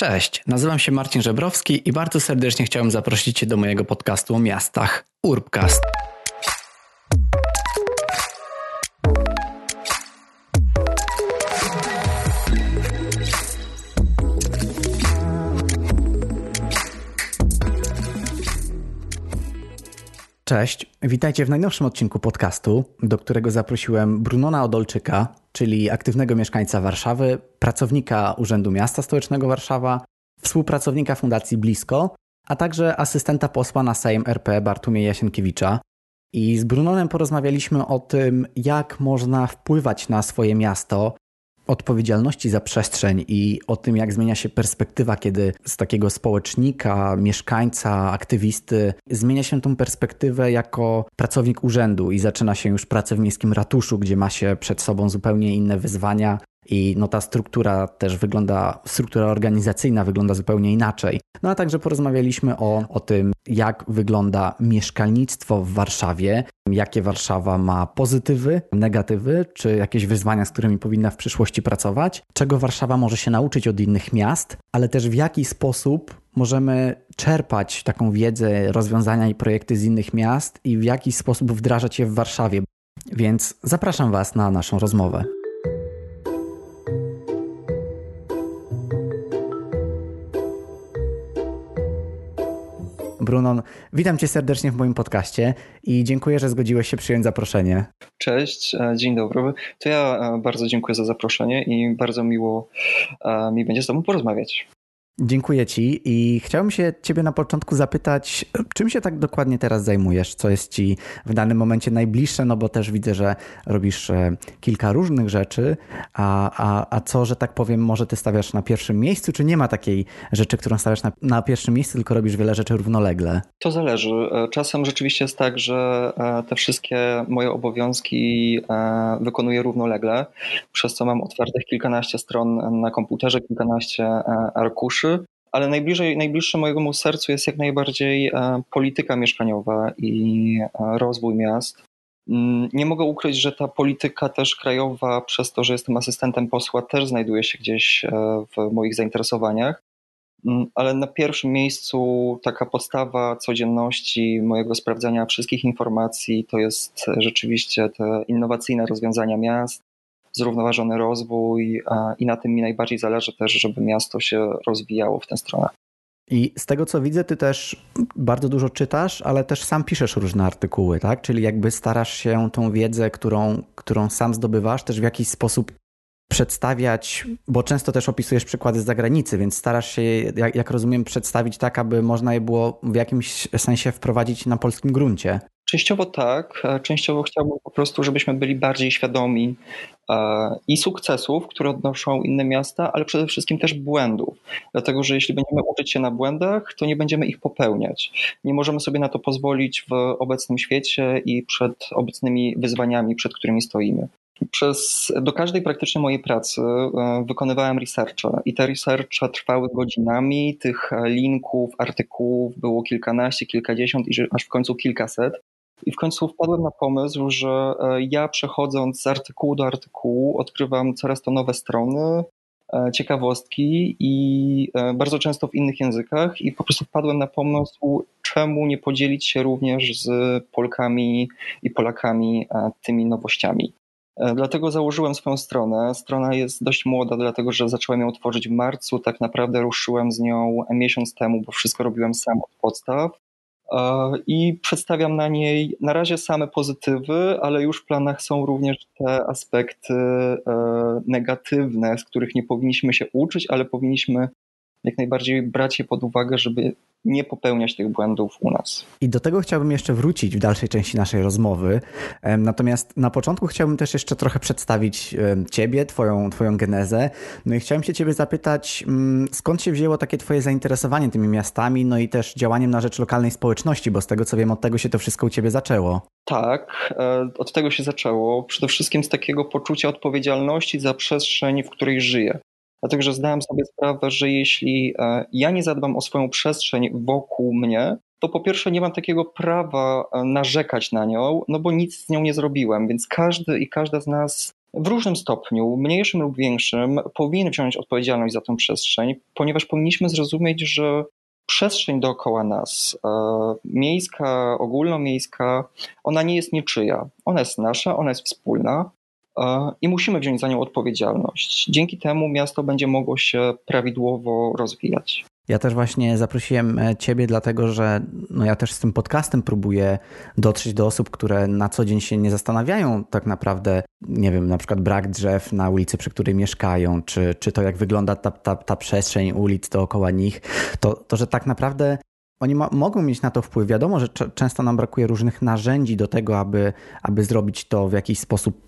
Cześć, nazywam się Marcin Żebrowski i bardzo serdecznie chciałem zaprosić Cię do mojego podcastu o miastach Urbcast. Cześć, witajcie w najnowszym odcinku podcastu, do którego zaprosiłem Brunona Odolczyka, czyli aktywnego mieszkańca Warszawy, pracownika Urzędu Miasta Stołecznego Warszawa, współpracownika Fundacji Blisko, a także asystenta posła na Sejm RP Bartłomieja Sienkiewicza. I z Brunonem porozmawialiśmy o tym, jak można wpływać na swoje miasto, odpowiedzialności za przestrzeń i o tym, jak zmienia się perspektywa, kiedy z takiego społecznika, mieszkańca, aktywisty zmienia się tą perspektywę jako pracownik urzędu i zaczyna się już pracę w miejskim ratuszu, gdzie ma się przed sobą zupełnie inne wyzwania, i no ta struktura też wygląda, struktura organizacyjna wygląda zupełnie inaczej. No a także porozmawialiśmy o, o tym, jak wygląda mieszkalnictwo w Warszawie, jakie Warszawa ma pozytywy, negatywy, czy jakieś wyzwania, z którymi powinna w przyszłości pracować, czego Warszawa może się nauczyć od innych miast, ale też w jaki sposób możemy czerpać taką wiedzę, rozwiązania i projekty z innych miast i w jaki sposób wdrażać je w Warszawie. Więc zapraszam Was na naszą rozmowę. Brunon, witam cię serdecznie w moim podcaście i dziękuję, że zgodziłeś się przyjąć zaproszenie. Cześć, e, dzień dobry. To ja e, bardzo dziękuję za zaproszenie i bardzo miło e, mi będzie z tobą porozmawiać. Dziękuję Ci i chciałbym się Ciebie na początku zapytać, czym się tak dokładnie teraz zajmujesz? Co jest Ci w danym momencie najbliższe? No bo też widzę, że robisz e, kilka różnych rzeczy, a, a, a co, że tak powiem, może Ty stawiasz na pierwszym miejscu, czy nie ma takiej rzeczy, którą stawiasz na, na pierwszym miejscu, tylko robisz wiele rzeczy równolegle? To zależy. E, czasem rzeczywiście jest tak, że e, te wszystkie moje obowiązki wykonuję równolegle, przez co mam otwartych kilkanaście stron na komputerze, kilkanaście arkuszy ale najbliżej, najbliższe mojemu sercu jest jak najbardziej e, polityka mieszkaniowa i e, rozwój miast. Mm, nie mogę ukryć, że ta polityka też krajowa, przez to, że jestem asystentem posła, też znajduje się gdzieś e, w moich zainteresowaniach. Mm, ale na pierwszym miejscu taka podstawa codzienności mojego sprawdzania wszystkich informacji to jest rzeczywiście te innowacyjne rozwiązania miast, zrównoważony rozwój i na tym mi najbardziej zależy też, żeby miasto się rozwijało w tę stronę. I z tego co widzę, ty też bardzo dużo czytasz, ale też sam piszesz różne artykuły, tak? Czyli jakby starasz się tą wiedzę, którą, którą sam zdobywasz, też w jakiś sposób przedstawiać, bo często też opisujesz przykłady z zagranicy, więc starasz się, jak, jak rozumiem, przedstawić tak, aby można je było w jakimś sensie wprowadzić na polskim gruncie. Częściowo tak, częściowo chciałbym po prostu, żebyśmy byli bardziej świadomi e, i sukcesów, które odnoszą inne miasta, ale przede wszystkim też błędów. Dlatego, że jeśli będziemy uczyć się na błędach, to nie będziemy ich popełniać. Nie możemy sobie na to pozwolić w obecnym świecie i przed obecnymi wyzwaniami, przed którymi stoimy. Przez, do każdej praktycznie mojej pracy e, wykonywałem researche i te researche trwały godzinami, tych linków, artykułów było kilkanaście, kilkadziesiąt i aż w końcu kilkaset. I w końcu wpadłem na pomysł, że e, ja przechodząc z artykułu do artykułu odkrywam coraz to nowe strony, e, ciekawostki i e, bardzo często w innych językach i po prostu wpadłem na pomysł, czemu nie podzielić się również z Polkami i Polakami tymi nowościami. Dlatego założyłem swoją stronę. Strona jest dość młoda, dlatego że zacząłem ją tworzyć w marcu. Tak naprawdę ruszyłem z nią miesiąc temu, bo wszystko robiłem sam od podstaw. I przedstawiam na niej na razie same pozytywy, ale już w planach są również te aspekty e, negatywne, z których nie powinniśmy się uczyć, ale powinniśmy jak najbardziej brać je pod uwagę, żeby nie popełniać tych błędów u nas. I do tego chciałbym jeszcze wrócić w dalszej części naszej rozmowy. Natomiast na początku chciałbym też jeszcze trochę przedstawić Ciebie, Twoją, twoją genezę. No i chciałem się Ciebie zapytać, mm, skąd się wzięło takie Twoje zainteresowanie tymi miastami, no i też działaniem na rzecz lokalnej społeczności, bo z tego co wiem, od tego się to wszystko u Ciebie zaczęło. Tak, e, od tego się zaczęło. Przede wszystkim z takiego poczucia odpowiedzialności za przestrzeń, w której żyję. Dlatego, że zdałem sobie sprawę, że jeśli e, ja nie zadbam o swoją przestrzeń wokół mnie, to po pierwsze nie mam takiego prawa e, narzekać na nią, no bo nic z nią nie zrobiłem, więc każdy i każda z nas w różnym stopniu, mniejszym lub większym, powinien wziąć odpowiedzialność za tę przestrzeń, ponieważ powinniśmy zrozumieć, że przestrzeń dookoła nas, e, miejska, ogólnomiejska, ona nie jest niczyja. Ona jest nasza, ona jest wspólna i musimy wziąć za nią odpowiedzialność. Dzięki temu miasto będzie mogło się prawidłowo rozwijać. Ja też właśnie zaprosiłem e, Ciebie, dlatego że no ja też z tym podcastem próbuję dotrzeć do osób, które na co dzień się nie zastanawiają tak naprawdę, nie wiem, na przykład brak drzew na ulicy, przy której mieszkają, czy, czy to jak wygląda ta, ta, ta przestrzeń ulic dookoła nich, to, to że tak naprawdę oni ma, mogą mieć na to wpływ. Wiadomo, że często nam brakuje różnych narzędzi do tego, aby, aby zrobić to w jakiś sposób e,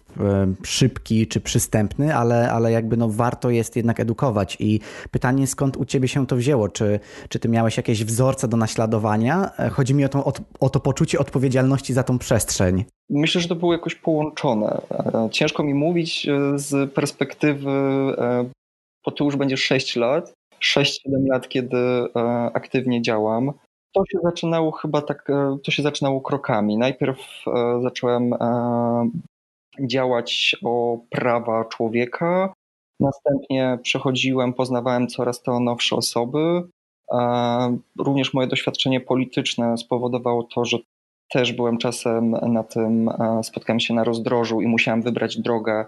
szybki czy przystępny, ale, ale jakby no warto jest jednak edukować. I pytanie, skąd u ciebie się to wzięło? Czy, czy ty miałeś jakieś wzorce do naśladowania? E, chodzi mi o, to, o, to poczucie odpowiedzialności za tą przestrzeń. Myślę, że to było jakoś połączone. E, ciężko mi mówić z perspektywy, bo to już będzie 6 lat, 6-7 lat, kiedy e, aktywnie działam. To się zaczynało chyba tak, e, to się zaczynało krokami. Najpierw e, zacząłem działać o prawa człowieka, następnie przechodziłem, poznawałem coraz to nowsze osoby. Również moje doświadczenie polityczne spowodowało to, że też byłem czasem na tym, spotkałem się na rozdrożu i musiałem wybrać drogę,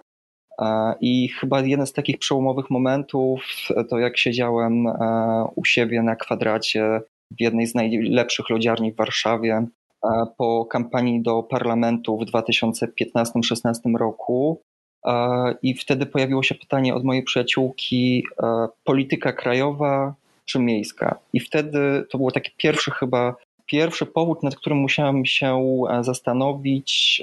i chyba jeden z takich przełomowych momentów to jak siedziałem u siebie na kwadracie w jednej z najlepszych lodziarni w Warszawie po kampanii do parlamentu w 2015-16 roku. I wtedy pojawiło się pytanie od mojej przyjaciółki: polityka krajowa czy miejska? I wtedy to był taki pierwszy chyba pierwszy powód, nad którym musiałem się zastanowić,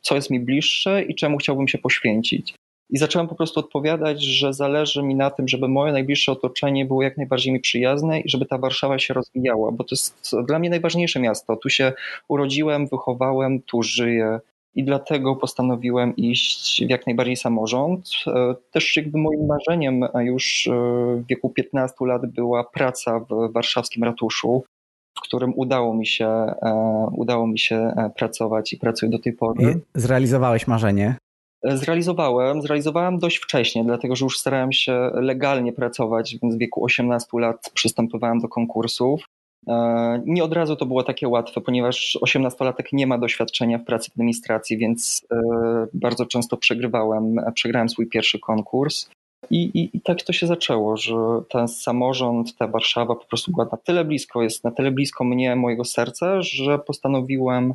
co jest mi bliższe i czemu chciałbym się poświęcić. I zacząłem po prostu odpowiadać, że zależy mi na tym, żeby moje najbliższe otoczenie było jak najbardziej mi przyjazne i żeby ta Warszawa się rozwijała, bo to jest dla mnie najważniejsze miasto. Tu się urodziłem, wychowałem, tu żyję. I dlatego postanowiłem iść w jak najbardziej samorząd. E, też jakby moim marzeniem już e, w wieku 15 lat była praca w warszawskim ratuszu, w którym udało mi się, e, udało mi się pracować i pracuję do tej pory. Zrealizowałeś marzenie? Zrealizowałem, zrealizowałem dość wcześnie, dlatego że już starałem się legalnie pracować, więc w wieku 18 lat przystępowałem do konkursów. E, nie od razu to było takie łatwe, ponieważ 18-latek nie ma doświadczenia w pracy w administracji, więc e, bardzo często przegrywałem, przegrałem swój pierwszy konkurs. I, i, I tak to się zaczęło, że ten samorząd, ta Warszawa po prostu była na tyle blisko, jest na tyle blisko mnie, mojego serca, że postanowiłem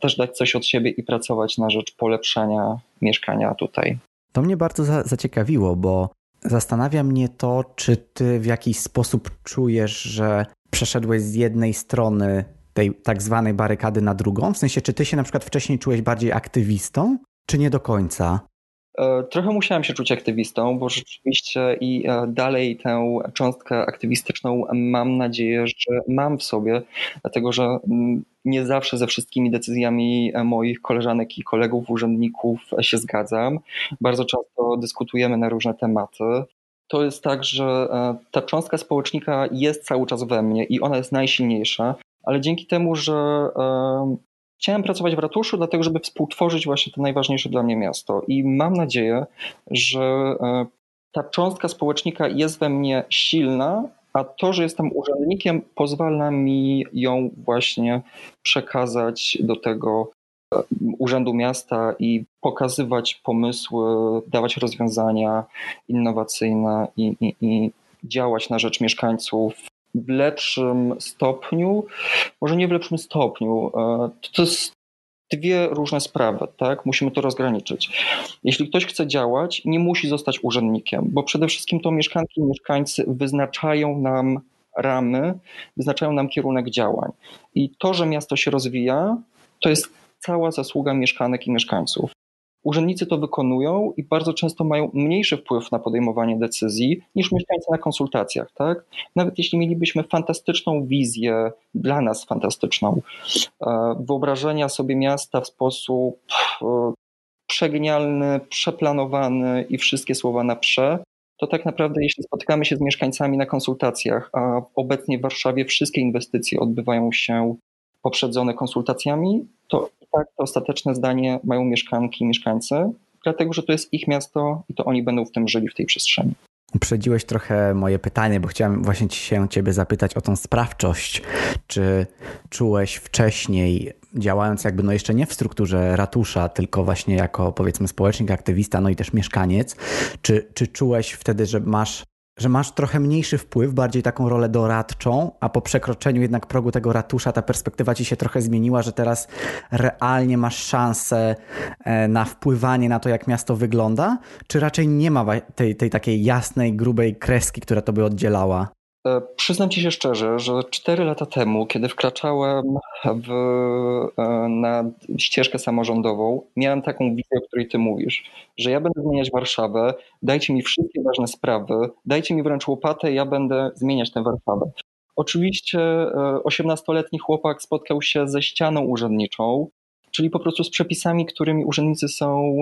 też dać coś od siebie i pracować na rzecz polepszania mieszkania tutaj. To mnie bardzo za zaciekawiło, bo zastanawia mnie to, czy ty w jakiś sposób czujesz, że przeszedłeś z jednej strony tej tak zwanej barykady na drugą? W sensie, czy ty się na przykład wcześniej czułeś bardziej aktywistą, czy nie do końca? E, trochę musiałem się czuć aktywistą, bo rzeczywiście i e, dalej tę cząstkę aktywistyczną mam nadzieję, że mam w sobie, dlatego że mm, nie zawsze ze wszystkimi decyzjami e, moich koleżanek i kolegów, urzędników się zgadzam. Bardzo często dyskutujemy na różne tematy. To jest tak, że ta cząstka społecznika jest cały czas we mnie i ona jest najsilniejsza, ale dzięki temu, że Chciałem pracować w ratuszu, dlatego żeby współtworzyć właśnie to najważniejsze dla mnie miasto. I mam nadzieję, że e, ta cząstka społecznika jest we mnie silna, a to, że jestem urzędnikiem, pozwala mi ją właśnie przekazać do tego e, Urzędu Miasta i pokazywać pomysły, dawać rozwiązania innowacyjne i, i, i działać na rzecz mieszkańców w lepszym stopniu, może nie w lepszym stopniu. E, to jest dwie różne sprawy, tak? Musimy to rozgraniczyć. Jeśli ktoś chce działać, nie musi zostać urzędnikiem, bo przede wszystkim to mieszkanki i mieszkańcy wyznaczają nam ramy, wyznaczają nam kierunek działań. I to, że miasto się rozwija, to jest cała zasługa mieszkanek i mieszkańców. Urzędnicy to wykonują i bardzo często mają mniejszy wpływ na podejmowanie decyzji niż mieszkańcy na konsultacjach. Tak? Nawet jeśli mielibyśmy fantastyczną wizję, dla nas fantastyczną, e, wyobrażenia sobie miasta w sposób e, przegenialny, przeplanowany i wszystkie słowa na prze, to tak naprawdę jeśli spotykamy się z mieszkańcami na konsultacjach, a obecnie w Warszawie wszystkie inwestycje odbywają się poprzedzone konsultacjami, to i tak to ostateczne zdanie mają mieszkanki i mieszkańcy dlatego że to jest ich miasto i to oni będą w tym żyli w tej przestrzeni. Uprzedziłeś trochę moje pytanie, bo chciałem właśnie się Ciebie zapytać o tą sprawczość. Czy czułeś wcześniej, działając jakby no jeszcze nie w strukturze ratusza, tylko właśnie jako powiedzmy społecznik, aktywista, no i też mieszkaniec, czy, czy czułeś wtedy, że masz że masz trochę mniejszy wpływ, bardziej taką rolę doradczą, a po przekroczeniu jednak progu tego ratusza ta perspektywa ci się trochę zmieniła, że teraz realnie masz szansę e, na wpływanie na to, jak miasto wygląda? Czy raczej nie ma tej, tej takiej jasnej, grubej kreski, która to by oddzielała? E, przyznam ci się szczerze, że cztery lata temu, kiedy wkraczałem w, e, na ścieżkę samorządową, miałem taką wizję, o której ty mówisz, że ja będę zmieniać Warszawę, dajcie mi wszystkie ważne sprawy, dajcie mi wręcz łopatę, ja będę zmieniać tę Warszawę. Oczywiście 18-letni e, chłopak spotkał się ze ścianą urzędniczą, czyli po prostu z przepisami, którymi urzędnicy są,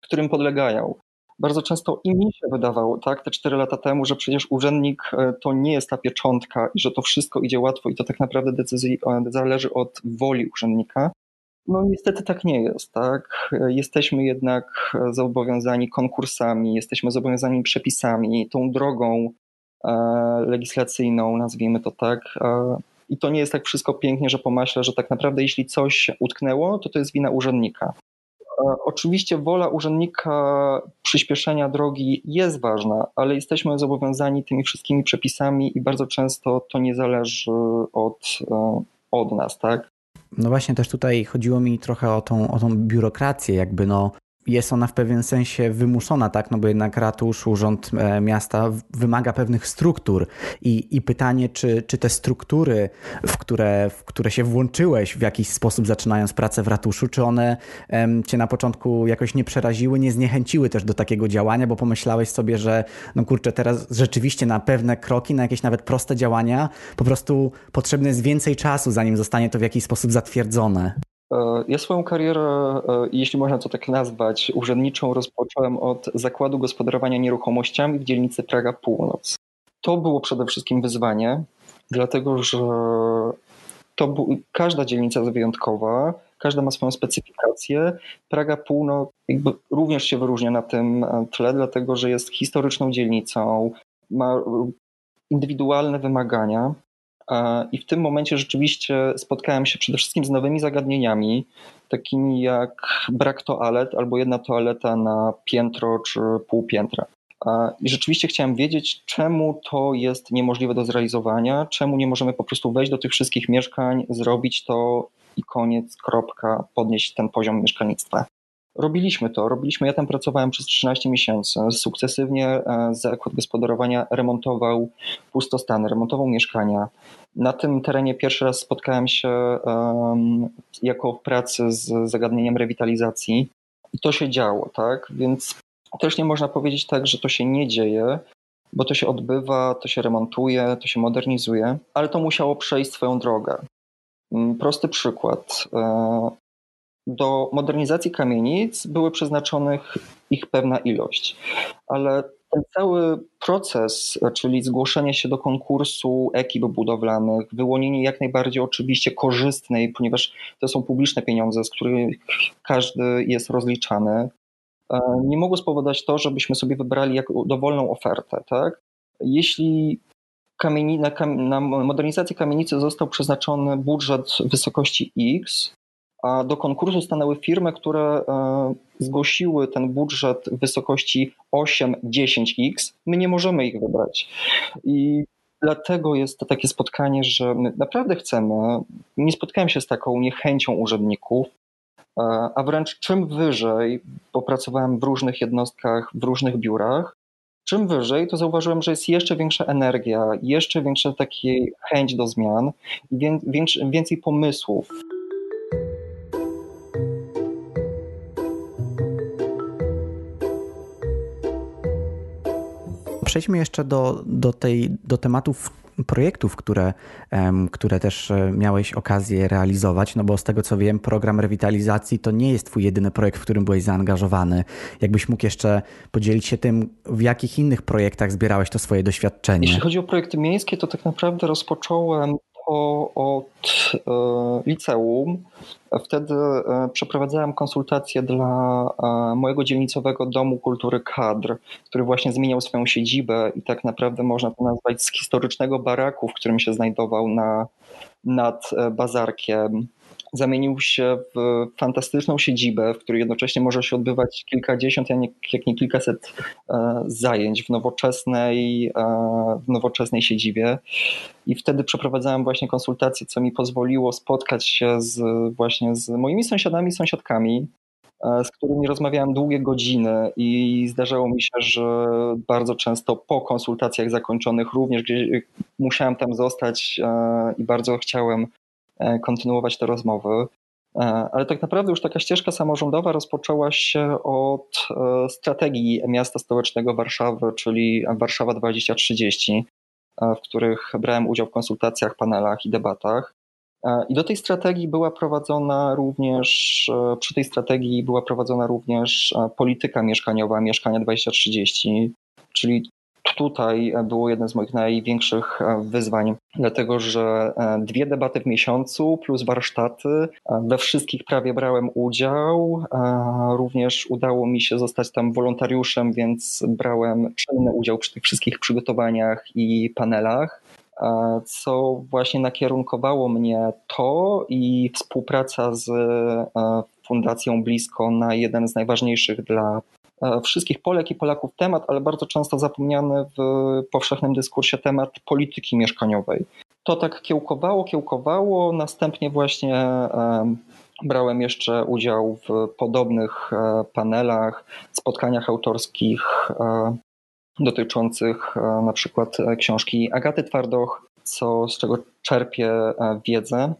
którym podlegają bardzo często i mi się wydawało, tak, te cztery lata temu, że przecież urzędnik e, to nie jest ta pieczątka i że to wszystko idzie łatwo i to tak naprawdę decyzji zależy od woli urzędnika. No niestety tak nie jest, tak. Jesteśmy jednak zobowiązani konkursami, jesteśmy zobowiązani przepisami, tą drogą e, legislacyjną, nazwijmy to tak. E, I to nie jest tak wszystko pięknie, że pomyślę, że tak naprawdę jeśli coś utknęło, to to jest wina urzędnika. E, oczywiście wola urzędnika przyspieszenia drogi jest ważna, ale jesteśmy zobowiązani tymi wszystkimi przepisami i bardzo często to nie zależy od, e, od nas, tak? No właśnie, też tutaj chodziło mi trochę o tą, o tą biurokrację, jakby no jest ona w pewien sensie wymuszona, tak? No bo jednak ratusz, urząd e, miasta wymaga pewnych struktur i, i pytanie, czy, czy te struktury, w które, w które się włączyłeś w jakiś sposób zaczynając pracę w ratuszu, czy one em, cię na początku jakoś nie przeraziły, nie zniechęciły też do takiego działania, bo pomyślałeś sobie, że no kurczę, teraz rzeczywiście na pewne kroki, na jakieś nawet proste działania po prostu potrzebne jest więcej czasu, zanim zostanie to w jakiś sposób zatwierdzone. E, ja swoją karierę, e, jeśli można to tak nazwać, urzędniczą rozpocząłem od zakładu gospodarowania nieruchomościami w dzielnicy Praga Północ. To było przede wszystkim wyzwanie, dlatego że to bu- każda dzielnica jest wyjątkowa, każda ma swoją specyfikację. Praga Północ również się wyróżnia na tym tle, dlatego że jest historyczną dzielnicą, ma indywidualne wymagania. I w tym momencie rzeczywiście spotkałem się przede wszystkim z nowymi zagadnieniami, takimi jak brak toalet albo jedna toaleta na piętro czy pół piętra. I rzeczywiście chciałem wiedzieć, czemu to jest niemożliwe do zrealizowania, czemu nie możemy po prostu wejść do tych wszystkich mieszkań, zrobić to i koniec, kropka, podnieść ten poziom mieszkalnictwa. Robiliśmy to, robiliśmy. Ja tam pracowałem przez 13 miesięcy. Sukcesywnie e, zakład gospodarowania remontował pustostany, remontował mieszkania. Na tym terenie pierwszy raz spotkałem się um, jako w pracy z zagadnieniem rewitalizacji i to się działo, tak? Więc też nie można powiedzieć tak, że to się nie dzieje, bo to się odbywa, to się remontuje, to się modernizuje, ale to musiało przejść swoją drogę. Mm, prosty przykład. Do modernizacji kamienic były przeznaczonych ich pewna ilość, ale ten cały proces, czyli zgłoszenie się do konkursu ekip budowlanych, wyłonienie jak najbardziej oczywiście korzystnej, ponieważ to są publiczne pieniądze, z których każdy jest rozliczany, e, nie mogło spowodować to, żebyśmy sobie wybrali jak dowolną ofertę. Tak? Jeśli kamieni, na, na modernizację kamienicy został przeznaczony budżet wysokości X, a do konkursu stanęły firmy, które e, zgłosiły ten budżet w wysokości 8-10x. My nie możemy ich wybrać. I dlatego jest to takie spotkanie, że my naprawdę chcemy. Nie spotkałem się z taką niechęcią urzędników, e, a wręcz czym wyżej, bo pracowałem w różnych jednostkach, w różnych biurach, czym wyżej, to zauważyłem, że jest jeszcze większa energia, jeszcze większa takiej chęć do zmian i więcej pomysłów. Przejdźmy jeszcze do, do, tej, do tematów projektów, które, które też e, miałeś okazję realizować, no bo z tego co wiem, program rewitalizacji to nie jest twój jedyny projekt, w którym byłeś zaangażowany. Jakbyś mógł jeszcze podzielić się tym, w jakich innych projektach zbierałeś to swoje doświadczenie? Jeśli chodzi o projekty miejskie, to tak naprawdę rozpocząłem od liceum. Wtedy przeprowadzałem konsultacje dla mojego dzielnicowego domu kultury kadr, który właśnie zmieniał swoją siedzibę i tak naprawdę można to nazwać z historycznego baraku, w którym się znajdował na, nad bazarkiem zamienił się w fantastyczną siedzibę, w której jednocześnie może się odbywać kilkadziesiąt, jak nie kilkaset e, zajęć w nowoczesnej, e, w nowoczesnej siedzibie. I wtedy przeprowadzałem właśnie konsultacje, co mi pozwoliło spotkać się z, właśnie z moimi sąsiadami, sąsiadkami, e, z którymi rozmawiałem długie godziny i zdarzało mi się, że bardzo często po konsultacjach zakończonych również gdzieś musiałem tam zostać i bardzo chciałem kontynuować te rozmowy. E, ale tak naprawdę już taka ścieżka samorządowa rozpoczęła się od e, strategii miasta stołecznego Warszawy, czyli Warszawa 2030, w których brałem udział w konsultacjach, panelach i debatach. I do tej strategii była prowadzona również, przy tej strategii była prowadzona również polityka mieszkaniowa Mieszkania 2030, czyli tutaj było jedno z moich największych e, wyzwań, dlatego że e, dwie debaty w miesiącu plus warsztaty. E, we wszystkich prawie brałem udział. Również udało mi się zostać tam wolontariuszem, więc brałem czynny udział przy tych wszystkich przygotowaniach i panelach co właśnie nakierunkowało mnie to i współpraca z Fundacją Blisko na jeden z najważniejszych dla wszystkich Polek i Polaków temat, ale bardzo często zapomniany w powszechnym dyskursie temat polityki mieszkaniowej. To tak kiełkowało, kiełkowało, następnie właśnie e, brałem jeszcze udział w podobnych e, panelach, spotkaniach autorskich dotyczących na przykład książki Agaty Twardoch, co, z czego czerpię wiedzę.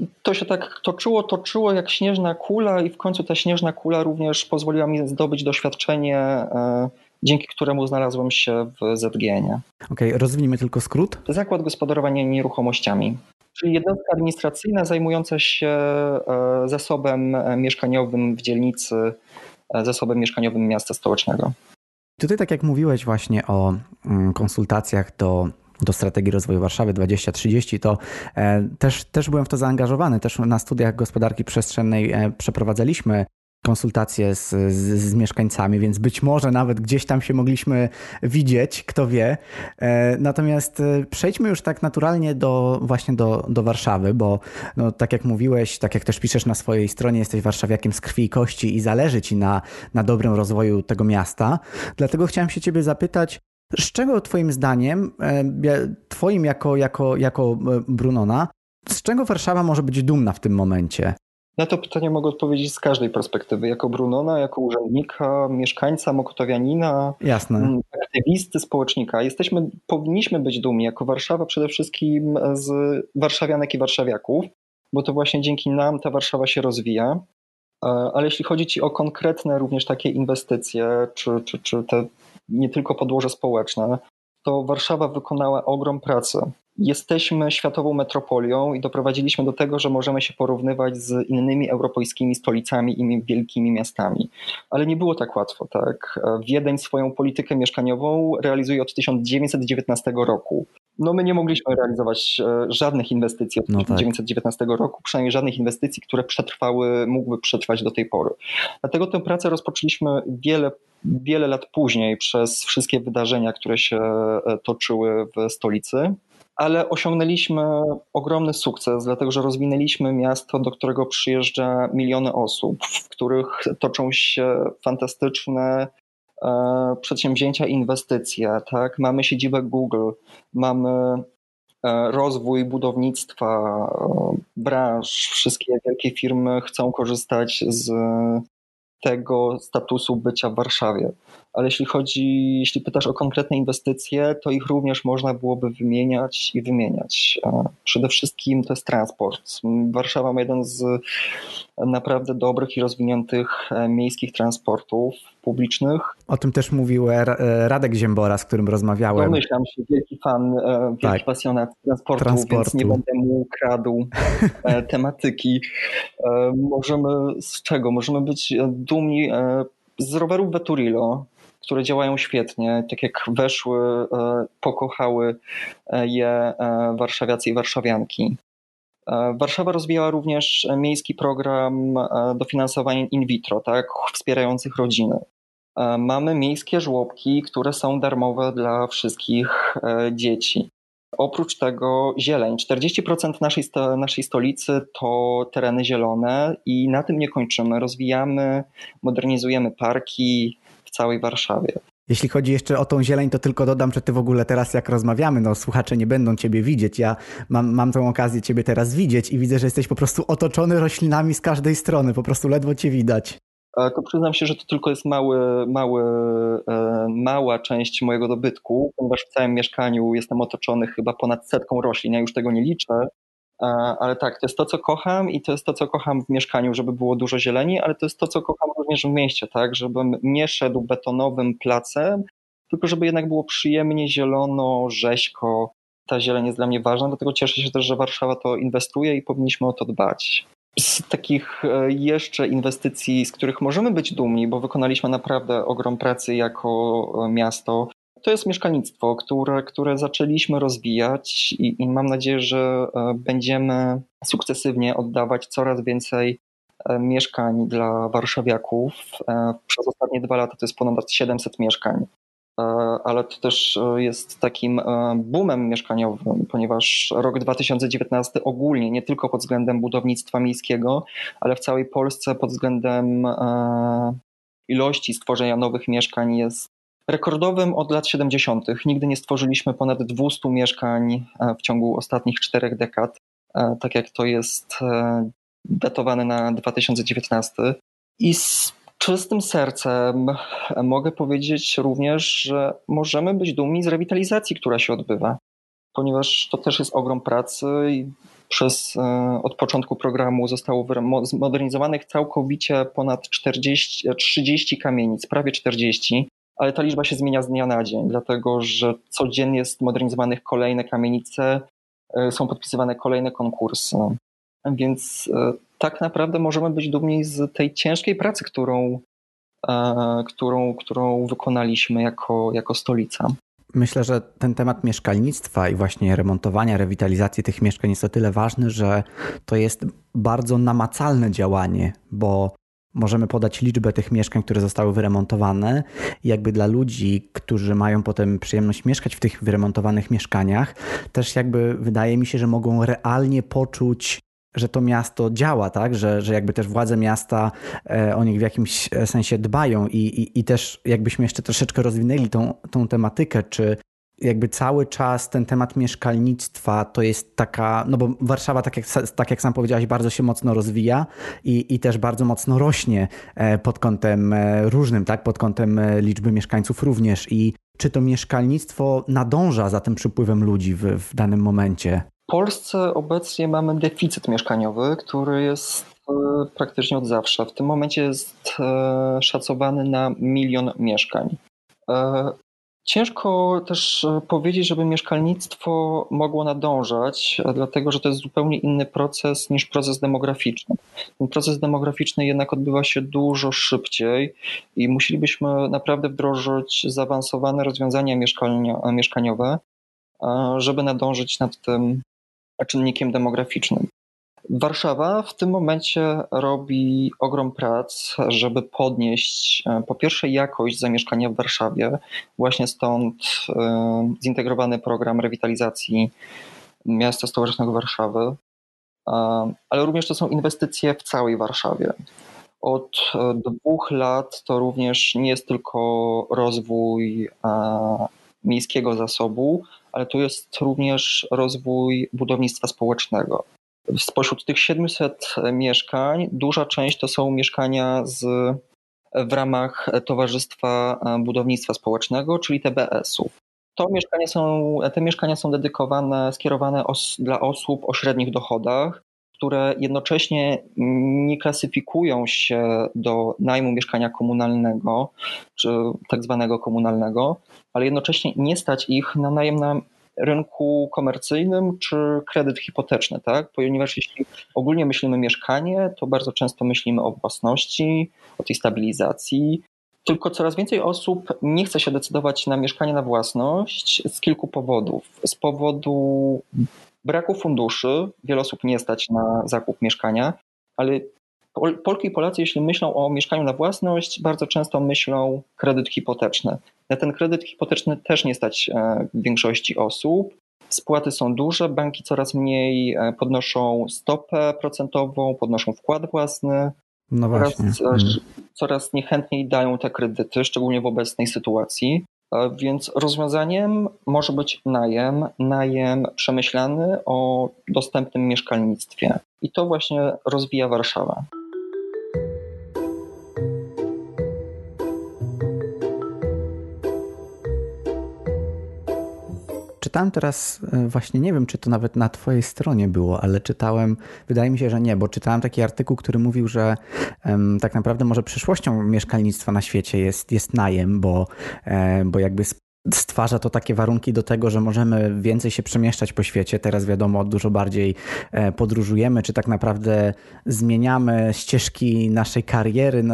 I to się tak toczyło, toczyło jak śnieżna kula, i w końcu ta śnieżna kula również pozwoliła mi zdobyć doświadczenie, e, dzięki któremu znalazłem się w ZGN. Okej, okay, rozwiniemy tylko skrót. Zakład Gospodarowania Nieruchomościami, czyli jednostka administracyjna zajmująca się e, zasobem mieszkaniowym w dzielnicy, e, zasobem mieszkaniowym miasta stołecznego. Tutaj, tak jak mówiłeś właśnie o mm, konsultacjach do do strategii rozwoju Warszawy 2030, to e, też, też byłem w to zaangażowany. Też na studiach gospodarki przestrzennej e, przeprowadzaliśmy konsultacje z, z, z, mieszkańcami, więc być może nawet gdzieś tam się mogliśmy widzieć, kto wie. E, natomiast przejdźmy już tak naturalnie do właśnie do, do Warszawy, bo no, tak jak mówiłeś, tak jak też piszesz na swojej stronie, jesteś warszawiakiem z krwi i kości i zależy ci na, na dobrym rozwoju tego miasta. Dlatego chciałem się ciebie zapytać, z czego Twoim zdaniem, e, Twoim jako, jako, jako e, Brunona, z czego Warszawa może być dumna w tym momencie? Na to pytanie mogę odpowiedzieć z każdej perspektywy. Jako Brunona, jako urzędnika, mieszkańca, mokotowianina, Jasne. Mm, aktywisty, społecznika. Jesteśmy, powinniśmy być dumni jako Warszawa przede wszystkim z warszawianek i warszawiaków, bo to właśnie dzięki nam ta Warszawa się rozwija. E, ale jeśli chodzi Ci o konkretne również takie inwestycje, czy, czy, czy te nie tylko podłoże społeczne, to Warszawa wykonała ogrom pracy. Jesteśmy światową metropolią i doprowadziliśmy do tego, że możemy się porównywać z innymi europejskimi stolicami i wielkimi miastami. Ale nie było tak łatwo, tak? Wiedeń swoją politykę mieszkaniową realizuje od 1919 roku. No my nie mogliśmy realizować e, żadnych inwestycji od no 1919 tak. roku, przynajmniej żadnych inwestycji, które przetrwały, mógłby przetrwać do tej pory. Dlatego tę pracę rozpoczęliśmy wiele wiele lat później przez wszystkie wydarzenia, które się e, toczyły w stolicy. Ale osiągnęliśmy ogromny sukces, dlatego że rozwinęliśmy miasto, do którego przyjeżdża miliony osób, w których toczą się fantastyczne e, przedsięwzięcia, inwestycje. Tak? Mamy siedzibę Google, mamy e, rozwój budownictwa, branż. Wszystkie wielkie firmy chcą korzystać z tego statusu bycia w Warszawie. Ale jeśli chodzi, jeśli pytasz o konkretne inwestycje, to ich również można byłoby wymieniać i wymieniać. Przede wszystkim to jest transport. Warszawa ma jeden z naprawdę dobrych i rozwiniętych e, miejskich transportów publicznych. O tym też mówił e, Radek Ziembora, z którym rozmawiałem. Domyślam się, wielki fan, e, wielki tak. pasjonat transportu, transportu, więc nie będę mu kradł tematyki. Możemy z czego? Możemy być dumni z rowerów Veturilo, które działają świetnie, tak jak weszły, pokochały je warszawiacy i warszawianki. Warszawa rozwijała również miejski program dofinansowania in vitro, tak, wspierających rodziny. Mamy miejskie żłobki, które są darmowe dla wszystkich dzieci. Oprócz tego zieleń. 40% naszej, naszej stolicy to tereny zielone i na tym nie kończymy. Rozwijamy, modernizujemy parki w całej Warszawie. Jeśli chodzi jeszcze o tą zieleń, to tylko dodam, że ty w ogóle teraz jak rozmawiamy, no słuchacze nie będą ciebie widzieć. Ja mam, mam tą okazję ciebie teraz widzieć i widzę, że jesteś po prostu otoczony roślinami z każdej strony, po prostu ledwo cię widać. To przyznam się, że to tylko jest mały, mały, e, mała część mojego dobytku, ponieważ w całym mieszkaniu jestem otoczony chyba ponad setką roślin. Ja już tego nie liczę, e, ale tak, to jest to, co kocham i to jest to, co kocham w mieszkaniu, żeby było dużo zieleni, ale to jest to, co kocham również w mieście, tak, żebym nie szedł betonowym placem, tylko żeby jednak było przyjemnie zielono, rzeźko. Ta zieleń jest dla mnie ważna, dlatego cieszę się też, że Warszawa to inwestuje i powinniśmy o to dbać z takich e, jeszcze inwestycji, z których możemy być dumni, bo wykonaliśmy naprawdę ogrom pracy jako e, miasto, to jest mieszkalnictwo, które, które zaczęliśmy rozwijać i, i mam nadzieję, że e, będziemy sukcesywnie oddawać coraz więcej mieszkań dla warszawiaków. Przez ostatnie dwa lata to jest ponad 700 mieszkań. E, ale to też e, jest takim e, boomem mieszkaniowym, ponieważ rok 2019 ogólnie, nie tylko pod względem budownictwa miejskiego, ale w całej Polsce pod względem ilości stworzenia nowych mieszkań jest rekordowym od lat 70. Nigdy nie stworzyliśmy ponad 200 mieszkań w ciągu ostatnich czterech dekad, tak jak to jest datowane na 2019. I z czystym sercem mogę powiedzieć również, że możemy być dumni z rewitalizacji, która się odbywa, ponieważ to też jest ogrom pracy i przez, e, od początku programu zostało zmodernizowanych całkowicie ponad 40, 30 kamienic, prawie 40, ale ta liczba się zmienia z dnia na dzień, dlatego że codziennie jest modernizowanych kolejne kamienice, e, są podpisywane kolejne konkursy. Więc e, tak naprawdę możemy być dumni z tej ciężkiej pracy, którą, e, którą, którą wykonaliśmy jako, jako stolica. Myślę, że ten temat mieszkalnictwa i właśnie remontowania, rewitalizacji tych mieszkań jest o tyle ważny, że to jest bardzo namacalne działanie, bo możemy podać liczbę tych mieszkań, które zostały wyremontowane. I jakby dla ludzi, którzy mają potem przyjemność mieszkać w tych wyremontowanych mieszkaniach, też jakby wydaje mi się, że mogą realnie poczuć że to miasto działa, tak? Że, że jakby też władze miasta e, o nich w jakimś e, sensie dbają i, i, i też jakbyśmy jeszcze troszeczkę rozwinęli tą, tą tematykę, czy jakby cały czas ten temat mieszkalnictwa to jest taka, no bo Warszawa, tak jak, tak jak sam powiedziałaś, bardzo się mocno rozwija i, i też bardzo mocno rośnie e, pod kątem różnym, tak? Pod kątem liczby mieszkańców również i czy to mieszkalnictwo nadąża za tym przypływem ludzi w, w danym momencie? Polsce obecnie mamy deficyt mieszkaniowy, który jest e, praktycznie od zawsze. W tym momencie jest e, szacowany na milion mieszkań. E, ciężko też powiedzieć, żeby mieszkalnictwo mogło nadążać, dlatego że to jest zupełnie inny proces niż proces demograficzny. Ten proces demograficzny jednak odbywa się dużo szybciej i musielibyśmy naprawdę wdrożyć zaawansowane rozwiązania mieszkaniowe, żeby nadążyć nad tym czynnikiem demograficznym. Warszawa w tym momencie robi ogrom prac, żeby podnieść e, po pierwsze jakość zamieszkania w Warszawie, właśnie stąd e, zintegrowany program rewitalizacji miasta stołecznego Warszawy, e, ale również to są inwestycje w całej Warszawie. Od dwóch lat to również nie jest tylko rozwój miejskiego zasobu, ale tu jest również rozwój budownictwa społecznego. Spośród tych 700 mieszkań, duża część to są mieszkania z, w ramach Towarzystwa Budownictwa Społecznego, czyli są, te mieszkania są dedykowane, skierowane os, dla osób o średnich dochodach, które jednocześnie nie klasyfikują się do najmu mieszkania komunalnego, czy tak zwanego komunalnego, ale jednocześnie nie stać ich na najem na rynku komercyjnym czy kredyt hipoteczny, tak? Ponieważ jeśli ogólnie myślimy mieszkanie, to bardzo często myślimy o własności, o tej stabilizacji, tylko coraz więcej osób nie chce się decydować na mieszkanie na własność z kilku powodów. Z powodu braku funduszy, wiele osób nie stać na zakup mieszkania, ale Polki i Polacy, jeśli myślą o mieszkaniu na własność, bardzo często myślą kredyt hipoteczny. Na ten kredyt hipoteczny też nie stać e, większości osób. Spłaty są duże, banki coraz mniej e, podnoszą stopę procentową, podnoszą wkład własny. No. Coraz, mhm. coraz niechętniej dają te kredyty, szczególnie w obecnej sytuacji. E, więc rozwiązaniem może być najem, najem przemyślany o dostępnym mieszkalnictwie. I to właśnie rozwija Warszawa. Czytałem teraz, e, właśnie nie wiem, czy to nawet na Twojej stronie było, ale czytałem, wydaje mi się, że nie, bo czytałem taki artykuł, który mówił, że um, tak naprawdę może przyszłością mieszkalnictwa na świecie jest, jest najem, bo, e, bo jakby stwarza to takie warunki do tego, że możemy więcej się przemieszczać po świecie. Teraz wiadomo, dużo bardziej e, podróżujemy, czy tak naprawdę zmieniamy ścieżki naszej kariery,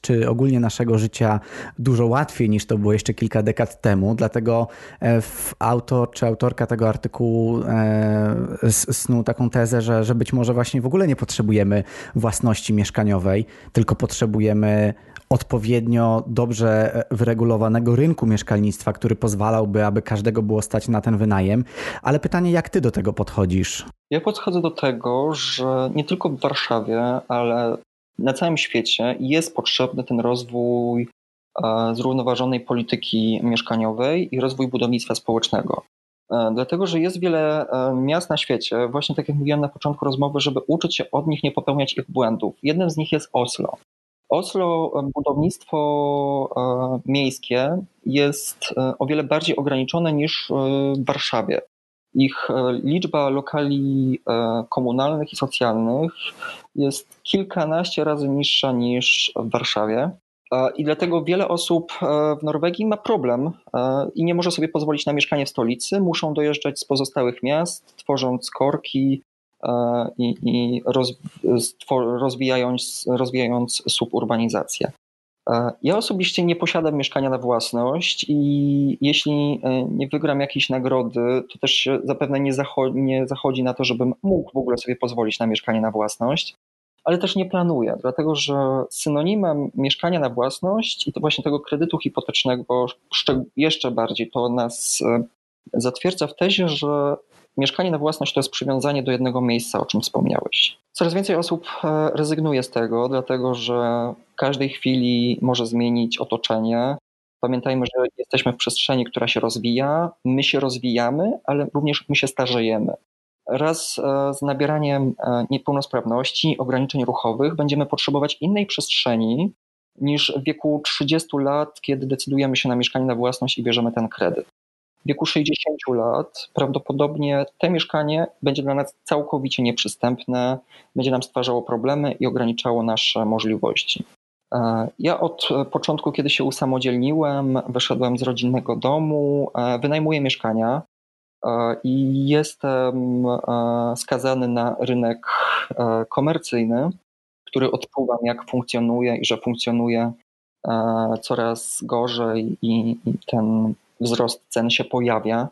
czy ogólnie naszego życia dużo łatwiej niż to było jeszcze kilka dekad temu. Dlatego e, autor czy autorka tego artykułu e, snuł taką tezę, że, że być może właśnie w ogóle nie potrzebujemy własności mieszkaniowej, tylko potrzebujemy odpowiednio dobrze wyregulowanego rynku mieszkalnictwa, który pozwalałby, aby każdego było stać na ten wynajem. Ale pytanie, jak ty do tego podchodzisz? Ja podchodzę do tego, że nie tylko w Warszawie, ale na całym świecie jest potrzebny ten rozwój e, zrównoważonej polityki mieszkaniowej i rozwój budownictwa społecznego. E, dlatego, że jest wiele e, miast na świecie, właśnie tak jak mówiłem na początku rozmowy, żeby uczyć się od nich, nie popełniać ich błędów. Jednym z nich jest Oslo. Oslo budownictwo e, miejskie jest e, o wiele bardziej ograniczone niż e, w Warszawie. Ich liczba lokali komunalnych i socjalnych jest kilkanaście razy niższa niż w Warszawie. I dlatego wiele osób w Norwegii ma problem i nie może sobie pozwolić na mieszkanie w stolicy. Muszą dojeżdżać z pozostałych miast, tworząc korki, i, i roz, rozwijając, rozwijając suburbanizację. Ja osobiście nie posiadam mieszkania na własność i jeśli e, nie wygram jakiejś nagrody, to też zapewne nie zachodzi, nie zachodzi na to, żebym mógł w ogóle sobie pozwolić na mieszkanie na własność, ale też nie planuję, dlatego że synonimem mieszkania na własność i to właśnie tego kredytu hipotecznego jeszcze bardziej to nas e, zatwierdza w tezie, że Mieszkanie na własność to jest przywiązanie do jednego miejsca, o czym wspomniałeś. Coraz więcej osób e, rezygnuje z tego, dlatego że w każdej chwili może zmienić otoczenie. Pamiętajmy, że jesteśmy w przestrzeni, która się rozwija, my się rozwijamy, ale również my się starzejemy. Raz e, z nabieraniem e, niepełnosprawności, ograniczeń ruchowych będziemy potrzebować innej przestrzeni niż w wieku 30 lat, kiedy decydujemy się na mieszkanie na własność i bierzemy ten kredyt w wieku 60 lat prawdopodobnie to mieszkanie będzie dla nas całkowicie nieprzystępne, będzie nam stwarzało problemy i ograniczało nasze możliwości. E, ja od początku, kiedy się usamodzielniłem, wyszedłem z rodzinnego domu, e, wynajmuję mieszkania e, i jestem skazany na rynek komercyjny, który odczuwam, jak funkcjonuje i że funkcjonuje coraz gorzej i ten wzrost cen się pojawia.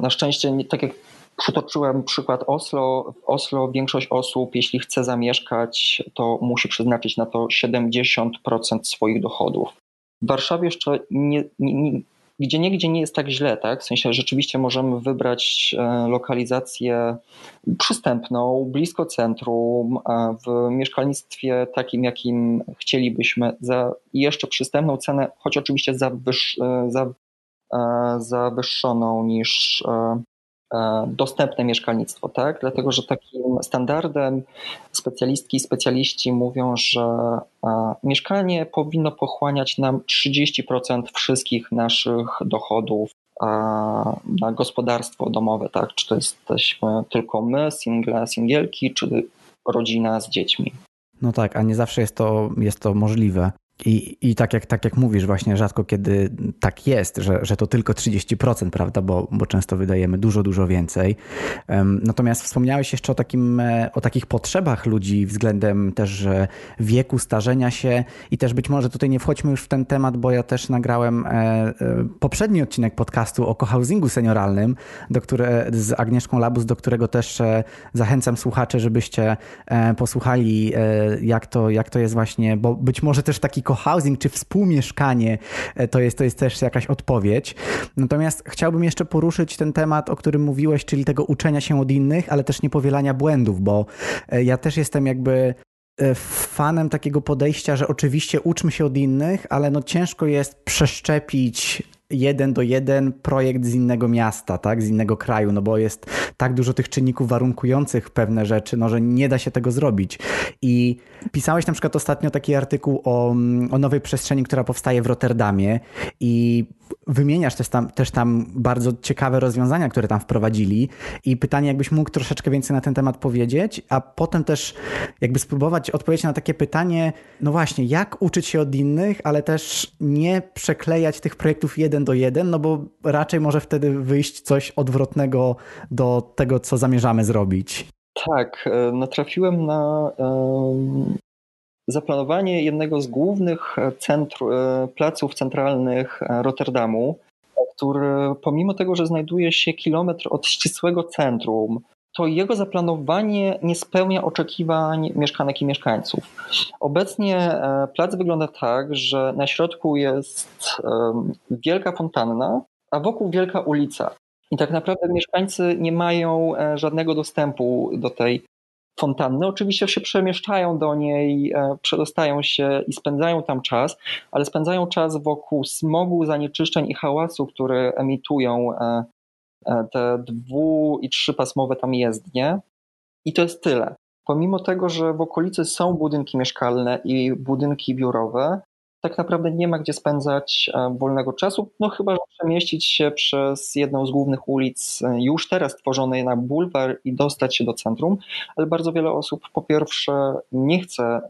Na szczęście, tak jak przytoczyłem przykład Oslo, w Oslo większość osób, jeśli chce zamieszkać, to musi przeznaczyć na to 70% swoich dochodów. W Warszawie jeszcze nie, nie, nie gdzie niegdzie nie jest tak źle, tak? W sensie rzeczywiście możemy wybrać e, lokalizację przystępną, blisko centrum, w mieszkalnictwie takim, jakim chcielibyśmy, za jeszcze przystępną cenę, choć oczywiście za, wyż, e, za E, zawyższoną niż e, e, dostępne mieszkalnictwo, tak? Dlatego, że takim standardem specjalistki i specjaliści mówią, że mieszkanie powinno pochłaniać nam 30% wszystkich naszych dochodów na gospodarstwo domowe, tak? Czy to jesteśmy tylko my, single, singielki, czy rodzina z dziećmi. No tak, a nie zawsze jest to, jest to możliwe. I, I tak, jak, tak jak mówisz, właśnie rzadko kiedy tak jest, że, że to tylko 30%, prawda, bo, bo często wydajemy dużo, dużo więcej. Natomiast wspomniałeś jeszcze o, takim, e, o takich potrzebach ludzi względem też wieku, starzenia się i też być może tutaj nie wchodźmy już w ten temat, bo ja też nagrałem e, e, poprzedni odcinek podcastu o cohousingu senioralnym do które, z Agnieszką Labus, do którego też zachęcam słuchaczy, żebyście posłuchali, jak to, jak to jest właśnie, bo być może też taki cohousing czy współmieszkanie e, to jest, to jest też jakaś odpowiedź. Natomiast chciałbym jeszcze poruszyć ten temat, o którym mówiłeś, czyli tego uczenia się od innych, ale też nie powielania błędów, bo e, ja też jestem jakby e, fanem takiego podejścia, że oczywiście uczmy się od innych, ale no ciężko jest przeszczepić jeden do jeden projekt z innego miasta, tak, z innego kraju, no bo jest tak dużo tych czynników warunkujących pewne rzeczy, no że nie da się tego zrobić. I pisałeś na przykład ostatnio taki artykuł o, o nowej przestrzeni, która powstaje w Rotterdamie i wymieniasz też tam, też tam bardzo ciekawe rozwiązania, które tam wprowadzili i pytanie, jakbyś mógł troszeczkę więcej na ten temat powiedzieć, a potem też jakby spróbować odpowiedzieć na takie pytanie, no właśnie, jak uczyć się od innych, ale też nie przeklejać tych projektów jeden do jeden, no bo raczej może wtedy wyjść coś odwrotnego do tego, co zamierzamy zrobić. Tak, e, natrafiłem na zaplanowanie jednego z głównych e, e, placów centralnych e, Rotterdamu, który pomimo tego, że znajduje się kilometr od ścisłego centrum, to jego zaplanowanie nie spełnia oczekiwań mieszkanek i mieszkańców. Obecnie plac wygląda tak, że na środku jest wielka fontanna, a wokół wielka ulica. I tak naprawdę mieszkańcy nie mają żadnego dostępu do tej fontanny. Oczywiście się przemieszczają do niej, e, przedostają się i spędzają tam czas, ale spędzają czas wokół smogu, zanieczyszczeń i hałasu, które emitują e, e, te dwu- i trzypasmowe tam jezdnie. I to jest tyle. Pomimo tego, że w okolicy są budynki mieszkalne i budynki biurowe, tak naprawdę nie ma gdzie spędzać e, wolnego czasu, no chyba, że przemieścić się przez jedną z głównych ulic, e, już teraz tworzonej na bulwar i dostać się do centrum, ale bardzo wiele osób po pierwsze nie chce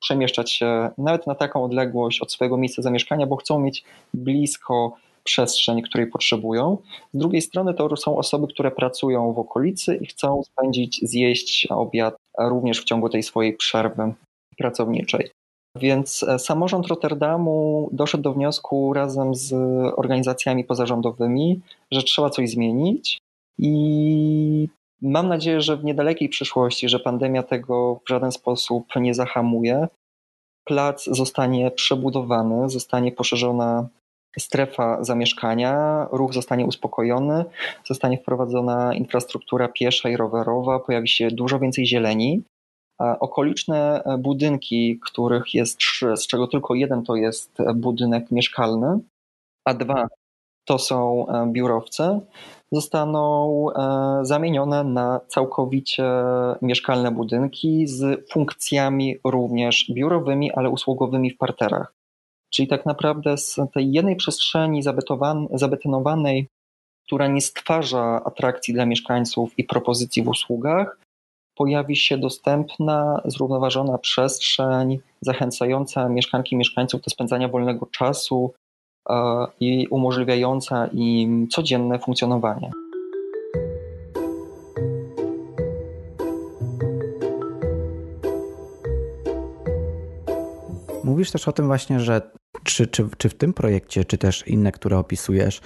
przemieszczać się nawet na taką odległość od swojego miejsca zamieszkania, bo chcą mieć blisko przestrzeń, której potrzebują. Z drugiej strony to są osoby, które pracują w okolicy i chcą spędzić, zjeść obiad również w ciągu tej swojej przerwy pracowniczej. Więc e, samorząd Rotterdamu doszedł do wniosku razem z organizacjami pozarządowymi, że trzeba coś zmienić i mam nadzieję, że w niedalekiej przyszłości, że pandemia tego w żaden sposób nie zahamuje, plac zostanie przebudowany, zostanie poszerzona strefa zamieszkania, ruch zostanie uspokojony, zostanie wprowadzona infrastruktura piesza i rowerowa, pojawi się dużo więcej zieleni okoliczne budynki, których jest trzy, z czego tylko jeden to jest budynek mieszkalny, a dwa to są e, biurowce, zostaną e, zamienione na całkowicie mieszkalne budynki z funkcjami również biurowymi, ale usługowymi w parterach. Czyli tak naprawdę z tej jednej przestrzeni zabetonowanej, która nie stwarza atrakcji dla mieszkańców i propozycji w usługach, pojawi się dostępna, zrównoważona przestrzeń zachęcająca mieszkanki i mieszkańców do spędzania wolnego czasu e, i umożliwiająca im codzienne funkcjonowanie. Mówisz też o tym właśnie, że czy, czy, czy w tym projekcie, czy też inne, które opisujesz,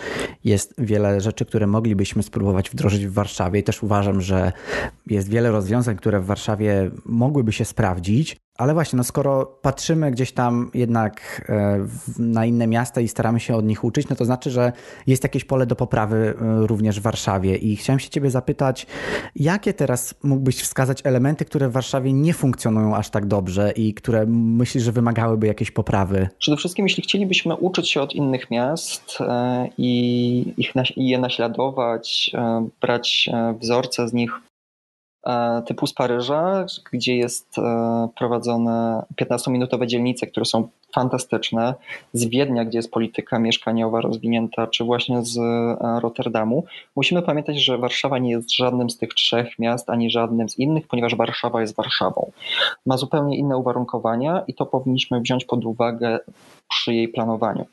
jest wiele rzeczy, które moglibyśmy spróbować wdrożyć w Warszawie? I też uważam, że jest wiele rozwiązań, które w Warszawie mogłyby się sprawdzić, ale właśnie, no skoro patrzymy gdzieś tam jednak e, na inne miasta i staramy się od nich uczyć, no to znaczy, że jest jakieś pole do poprawy e, również w Warszawie. I chciałem się Ciebie zapytać, jakie teraz mógłbyś wskazać elementy, które w Warszawie nie funkcjonują aż tak dobrze i które myślisz, że wymagałyby jakiejś poprawy? Przede wszystkim, jeśli chcielibyśmy uczyć się od innych miast e, i, ich, i je naśladować, brać wzorce z nich, typu z Paryża, gdzie jest e, prowadzone 15-minutowe dzielnice, które są fantastyczne, z Wiednia, gdzie jest polityka mieszkaniowa rozwinięta, czy właśnie z e, Rotterdamu. Musimy pamiętać, że Warszawa nie jest żadnym z tych trzech miast, ani żadnym z innych, ponieważ Warszawa jest Warszawą. Ma zupełnie inne uwarunkowania i to powinniśmy wziąć pod uwagę przy jej planowaniu.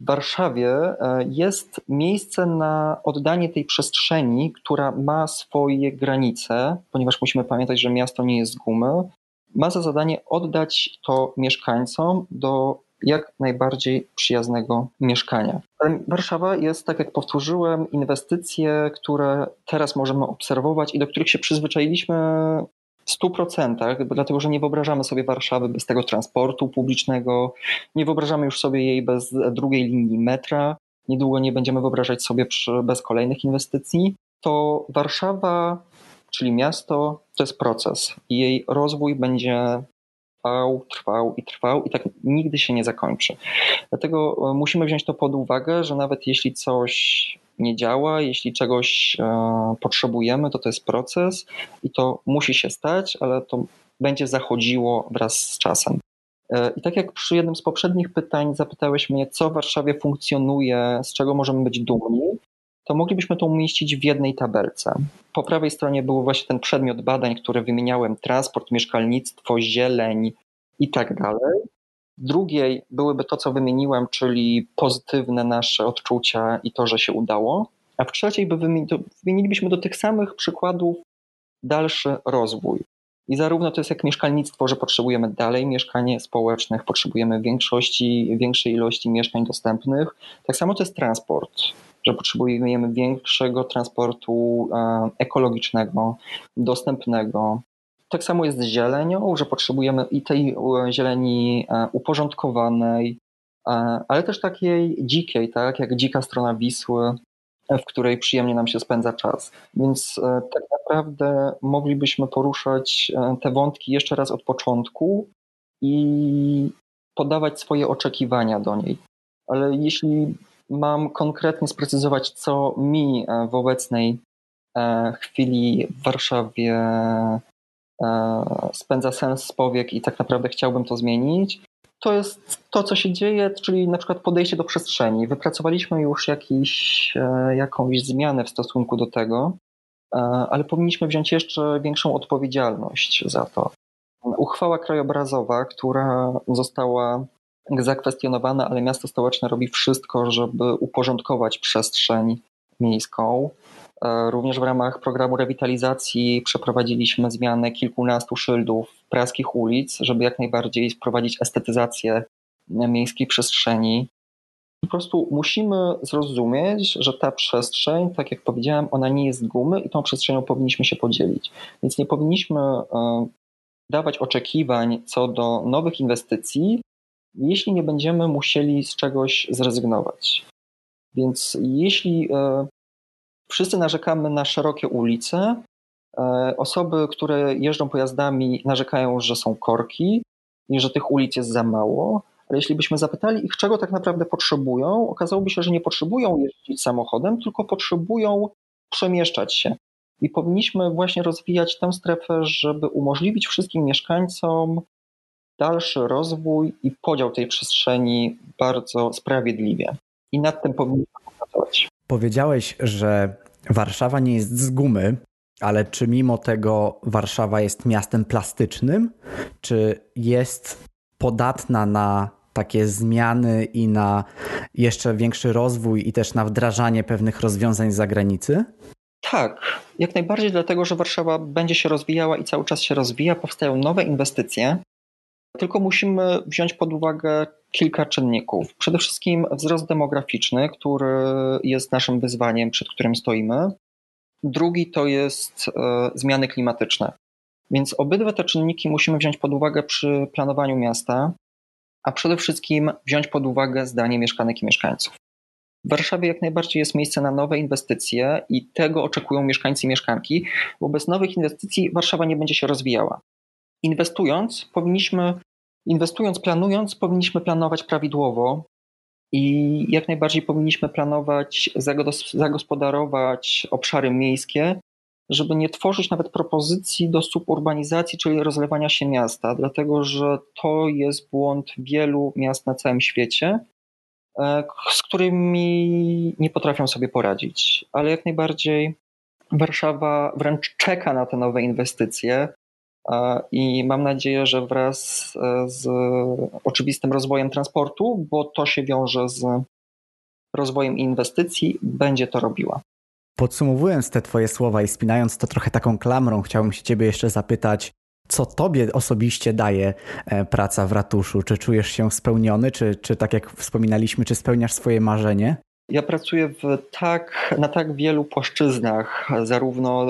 W Warszawie e, jest miejsce na oddanie tej przestrzeni, która ma swoje granice, ponieważ musimy pamiętać, że miasto nie jest z gumy. Ma za zadanie oddać to mieszkańcom do jak najbardziej przyjaznego mieszkania. Warszawa jest, tak jak powtórzyłem, inwestycje, które teraz możemy obserwować i do których się przyzwyczailiśmy 100%, dlatego że nie wyobrażamy sobie Warszawy bez tego transportu publicznego, nie wyobrażamy już sobie jej bez drugiej linii metra, niedługo nie będziemy wyobrażać sobie przy, bez kolejnych inwestycji. To Warszawa, czyli miasto, to jest proces i jej rozwój będzie trwał, trwał i trwał i tak nigdy się nie zakończy. Dlatego e, musimy wziąć to pod uwagę, że nawet jeśli coś nie działa, jeśli czegoś e, potrzebujemy, to to jest proces i to musi się stać, ale to będzie zachodziło wraz z czasem. E, I tak jak przy jednym z poprzednich pytań zapytałeś mnie, co w Warszawie funkcjonuje, z czego możemy być dumni, to moglibyśmy to umieścić w jednej tabelce. Po prawej stronie był właśnie ten przedmiot badań, który wymieniałem: transport, mieszkalnictwo, zieleń i tak dalej. Drugiej byłyby to, co wymieniłem, czyli pozytywne nasze odczucia i to, że się udało. A w trzeciej by wymienilibyśmy do tych samych przykładów dalszy rozwój. I zarówno to jest jak mieszkalnictwo, że potrzebujemy dalej mieszkań społecznych, potrzebujemy większości, większej ilości mieszkań dostępnych. Tak samo to jest transport że potrzebujemy większego transportu e, ekologicznego, dostępnego. Tak samo jest z zielenią, że potrzebujemy i tej e, zieleni e, uporządkowanej, ale też takiej dzikiej, tak jak dzika strona Wisły, w której przyjemnie nam się spędza czas. Więc tak naprawdę moglibyśmy poruszać te wątki jeszcze raz od początku i podawać swoje oczekiwania do niej. Ale jeśli mam konkretnie sprecyzować, co mi e, w obecnej e, chwili w Warszawie e, spędza sens z powiek i tak naprawdę chciałbym to zmienić, to jest to, co się dzieje, czyli na przykład podejście do przestrzeni. Wypracowaliśmy już jakiś, jakąś zmianę w stosunku do tego, ale powinniśmy wziąć jeszcze większą odpowiedzialność za to. Uchwała krajobrazowa, która została zakwestionowane, ale miasto stołeczne robi wszystko, żeby uporządkować przestrzeń miejską. E, również w ramach programu rewitalizacji przeprowadziliśmy zmianę kilkunastu szyldów praskich ulic, żeby jak najbardziej wprowadzić estetyzację miejskiej przestrzeni. Po prostu musimy zrozumieć, że ta przestrzeń, tak jak powiedziałem, ona nie jest gumy i tą przestrzenią powinniśmy się podzielić. Więc nie powinniśmy e, dawać oczekiwań co do nowych inwestycji, jeśli nie będziemy musieli z czegoś zrezygnować. Więc jeśli e, wszyscy narzekamy na szerokie ulice, e, osoby, które jeżdżą pojazdami, narzekają, że są korki i że tych ulic jest za mało. Ale jeśli byśmy zapytali ich, czego tak naprawdę potrzebują, okazałoby się, że nie potrzebują jeździć samochodem, tylko potrzebują przemieszczać się. I powinniśmy właśnie rozwijać tę strefę, żeby umożliwić wszystkim mieszkańcom dalszy rozwój i podział tej przestrzeni bardzo sprawiedliwie. I nad tym powinniśmy pracować. Powiedziałeś, że Warszawa nie jest z gumy, ale czy mimo tego Warszawa jest miastem plastycznym? Czy jest podatna na takie zmiany i na jeszcze większy rozwój i też na wdrażanie pewnych rozwiązań z zagranicy? Tak, jak najbardziej, dlatego że Warszawa będzie się rozwijała i cały czas się rozwija, powstają nowe inwestycje, tylko musimy wziąć pod uwagę kilka czynników. Przede wszystkim wzrost demograficzny, który jest naszym wyzwaniem, przed którym stoimy. Drugi to jest e, zmiany klimatyczne. Więc obydwa te czynniki musimy wziąć pod uwagę przy planowaniu miasta, a przede wszystkim wziąć pod uwagę zdanie mieszkanek i mieszkańców. W Warszawie jak najbardziej jest miejsce na nowe inwestycje i tego oczekują mieszkańcy i mieszkanki. Wobec nowych inwestycji Warszawa nie będzie się rozwijała inwestując, powinniśmy, inwestując, planując, powinniśmy planować prawidłowo i jak najbardziej powinniśmy planować, zagospodarować obszary miejskie żeby nie tworzyć nawet propozycji do suburbanizacji, czyli rozlewania się miasta, dlatego że to jest błąd wielu miast na całym świecie, e, z którymi nie potrafią sobie poradzić. Ale jak najbardziej Warszawa wręcz czeka na te nowe inwestycje. I mam nadzieję, że wraz e, z oczywistym rozwojem transportu, bo to się wiąże z rozwojem inwestycji, będzie to robiła. Podsumowując te Twoje słowa i spinając to trochę taką klamrą, chciałbym się Ciebie jeszcze zapytać, co Tobie osobiście daje e, praca w ratuszu? Czy czujesz się spełniony, czy, czy tak jak wspominaliśmy, czy spełniasz swoje marzenie? Ja pracuję w tak, na tak wielu płaszczyznach, zarówno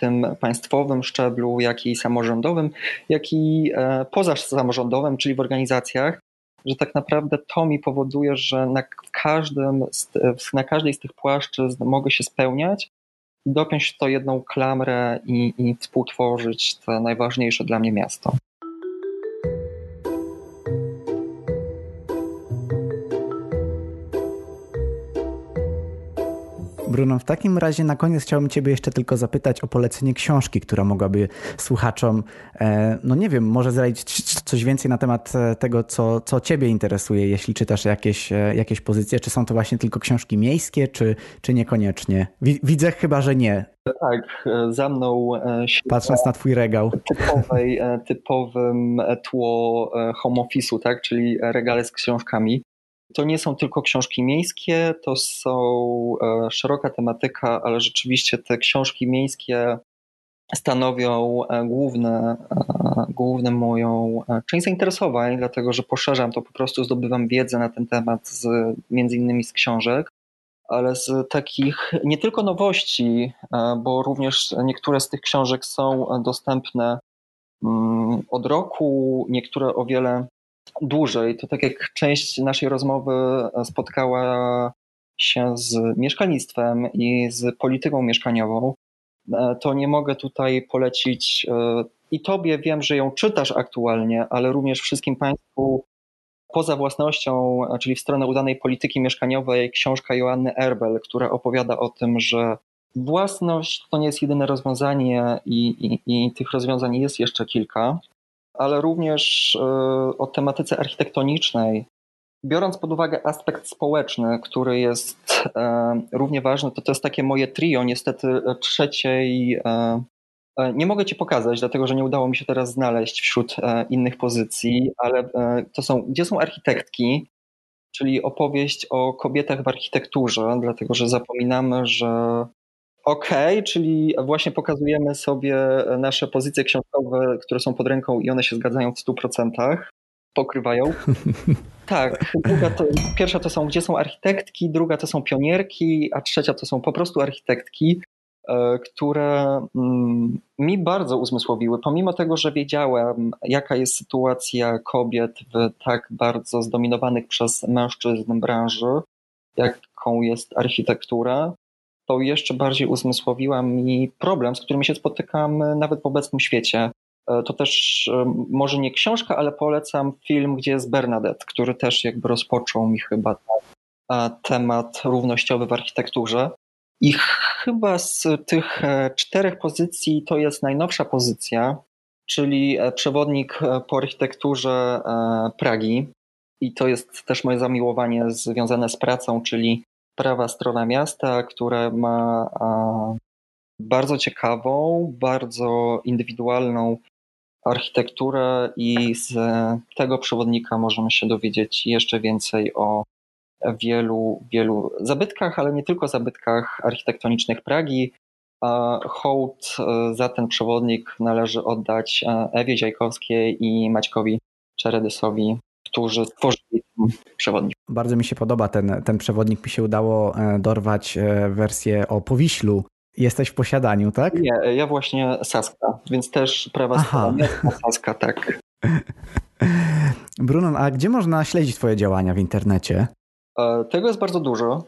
tym państwowym szczeblu, jak i samorządowym, jak i e, poza samorządowym, czyli w organizacjach, że tak naprawdę to mi powoduje, że na, każdym, na każdej z tych płaszczyzn mogę się spełniać dopiąć to jedną klamrę i, i współtworzyć to najważniejsze dla mnie miasto. Bruno, w takim razie na koniec chciałbym Ciebie jeszcze tylko zapytać o polecenie książki, która mogłaby słuchaczom, e, no nie wiem, może zdradzić coś więcej na temat e, tego, co, co Ciebie interesuje, jeśli czytasz jakieś, e, jakieś pozycje. Czy są to właśnie tylko książki miejskie, czy, czy niekoniecznie? Widzę chyba, że nie. Tak, za mną Patrząc na twój regał. Typowej, typowym tło home office'u, tak? czyli regale z książkami. To nie są tylko książki miejskie, to są e, szeroka tematyka, ale rzeczywiście te książki miejskie stanowią e, główne, e, główne moją część zainteresowań, dlatego że poszerzam to, po prostu zdobywam wiedzę na ten temat z, między innymi z książek, ale z takich nie tylko nowości, bo również niektóre z tych książek są dostępne mm, od roku, niektóre o wiele dłużej, to tak jak część naszej rozmowy spotkała się z mieszkalnictwem i z polityką mieszkaniową, e, to nie mogę tutaj polecić e, i tobie wiem, że ją czytasz aktualnie, ale również wszystkim Państwu poza własnością, czyli w stronę udanej polityki mieszkaniowej, książka Joanny Erbel, która opowiada o tym, że własność to nie jest jedyne rozwiązanie i, i, i tych rozwiązań jest jeszcze kilka ale również e, o tematyce architektonicznej. Biorąc pod uwagę aspekt społeczny, który jest e, równie ważny, to to jest takie moje trio, niestety trzeciej. E, nie mogę Ci pokazać, dlatego że nie udało mi się teraz znaleźć wśród innych pozycji, ale to są, gdzie są architektki, czyli opowieść o kobietach w architekturze, dlatego że zapominamy, że Okay, czyli właśnie pokazujemy sobie nasze pozycje książkowe, które są pod ręką i one się zgadzają w 100%, pokrywają. Tak, to, pierwsza to są, gdzie są architektki, druga to są pionierki, a trzecia to są po prostu architektki, e, które mm, mi bardzo uzmysłowiły, pomimo tego, że wiedziałem, jaka jest sytuacja kobiet w tak bardzo zdominowanych przez mężczyzn branży, jaką jest architektura, to jeszcze bardziej uzmysłowiła mi problem, z którym się spotykam nawet w obecnym świecie. E, to też e, może nie książka, ale polecam film, gdzie jest Bernadette, który też jakby rozpoczął mi chyba temat równościowy w architekturze. I chyba z tych e, czterech pozycji to jest najnowsza pozycja, czyli przewodnik po architekturze Pragi. I to jest też moje zamiłowanie związane z pracą, czyli prawa strona miasta, która ma bardzo ciekawą, bardzo indywidualną architekturę i z tego przewodnika możemy się dowiedzieć jeszcze więcej o wielu, wielu zabytkach, ale nie tylko zabytkach architektonicznych Pragi. Hołd e, za ten przewodnik należy oddać e, Ewie Ziajkowskiej i Maćkowi Czeredysowi, którzy stworzyli przewodnik. Bardzo mi się podoba ten, ten przewodnik. Mi się udało e, dorwać e, wersję o Powiślu. Jesteś w posiadaniu, tak? Nie, ja właśnie Saska, więc też prawa strona Saska, tak. Bruno, a gdzie można śledzić Twoje działania w internecie? E, tego jest bardzo dużo.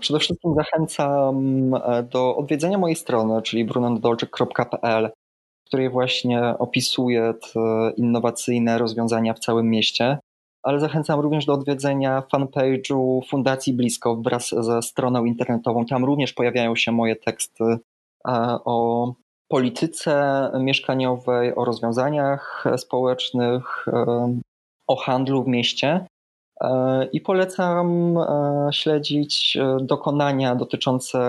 Przede wszystkim zachęcam do odwiedzenia mojej strony, czyli brunondolczyk.pl, w której właśnie opisuję te innowacyjne rozwiązania w całym mieście ale zachęcam również do odwiedzenia fanpage'u Fundacji Blisko wraz ze stroną internetową. Tam również pojawiają się moje teksty o polityce mieszkaniowej, o rozwiązaniach społecznych, o handlu w mieście. I polecam śledzić dokonania dotyczące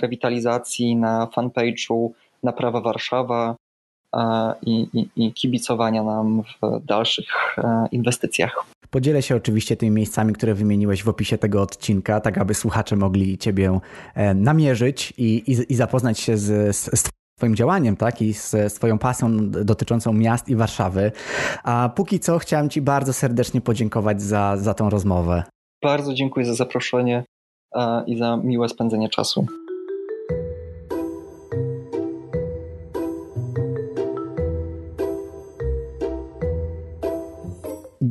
rewitalizacji na fanpage'u Naprawa Warszawa i, i, i kibicowania nam w dalszych inwestycjach. Podzielę się oczywiście tymi miejscami, które wymieniłeś w opisie tego odcinka, tak aby słuchacze mogli Ciebie e, namierzyć i, i, i zapoznać się z, z, z Twoim działaniem, tak? I z Twoją pasją dotyczącą miast i Warszawy. A póki co chciałem Ci bardzo serdecznie podziękować za, za tą rozmowę. Bardzo dziękuję za zaproszenie i za miłe spędzenie czasu.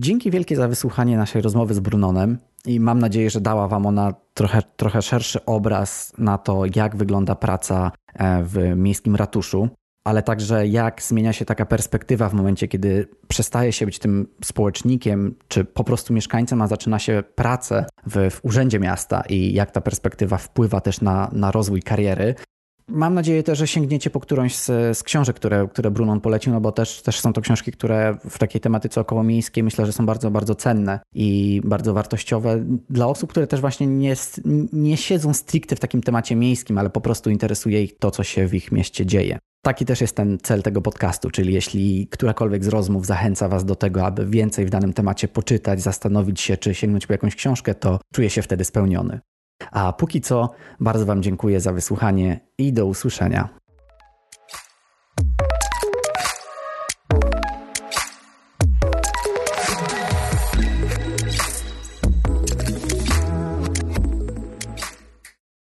Dzięki wielkie za wysłuchanie naszej rozmowy z Brunonem i mam nadzieję, że dała Wam ona trochę, trochę szerszy obraz na to, jak wygląda praca e, w miejskim ratuszu, ale także jak zmienia się taka perspektywa w momencie, kiedy przestaje się być tym społecznikiem, czy po prostu mieszkańcem, a zaczyna się pracę w, w urzędzie miasta i jak ta perspektywa wpływa też na, na rozwój kariery. Mam nadzieję też, że sięgniecie po którąś z, z, książek, które, które Brunon polecił, no bo też, też są to książki, które w takiej tematyce okołomiejskiej myślę, że są bardzo, bardzo cenne i bardzo wartościowe dla osób, które też właśnie nie, nie siedzą stricte w takim temacie miejskim, ale po prostu interesuje ich to, co się w ich mieście dzieje. Taki też jest ten cel tego podcastu, czyli jeśli którakolwiek z rozmów zachęca Was do tego, aby więcej w danym temacie poczytać, zastanowić się, czy sięgnąć po jakąś książkę, to czuję się wtedy spełniony. A póki co bardzo Wam dziękuję za wysłuchanie i do usłyszenia.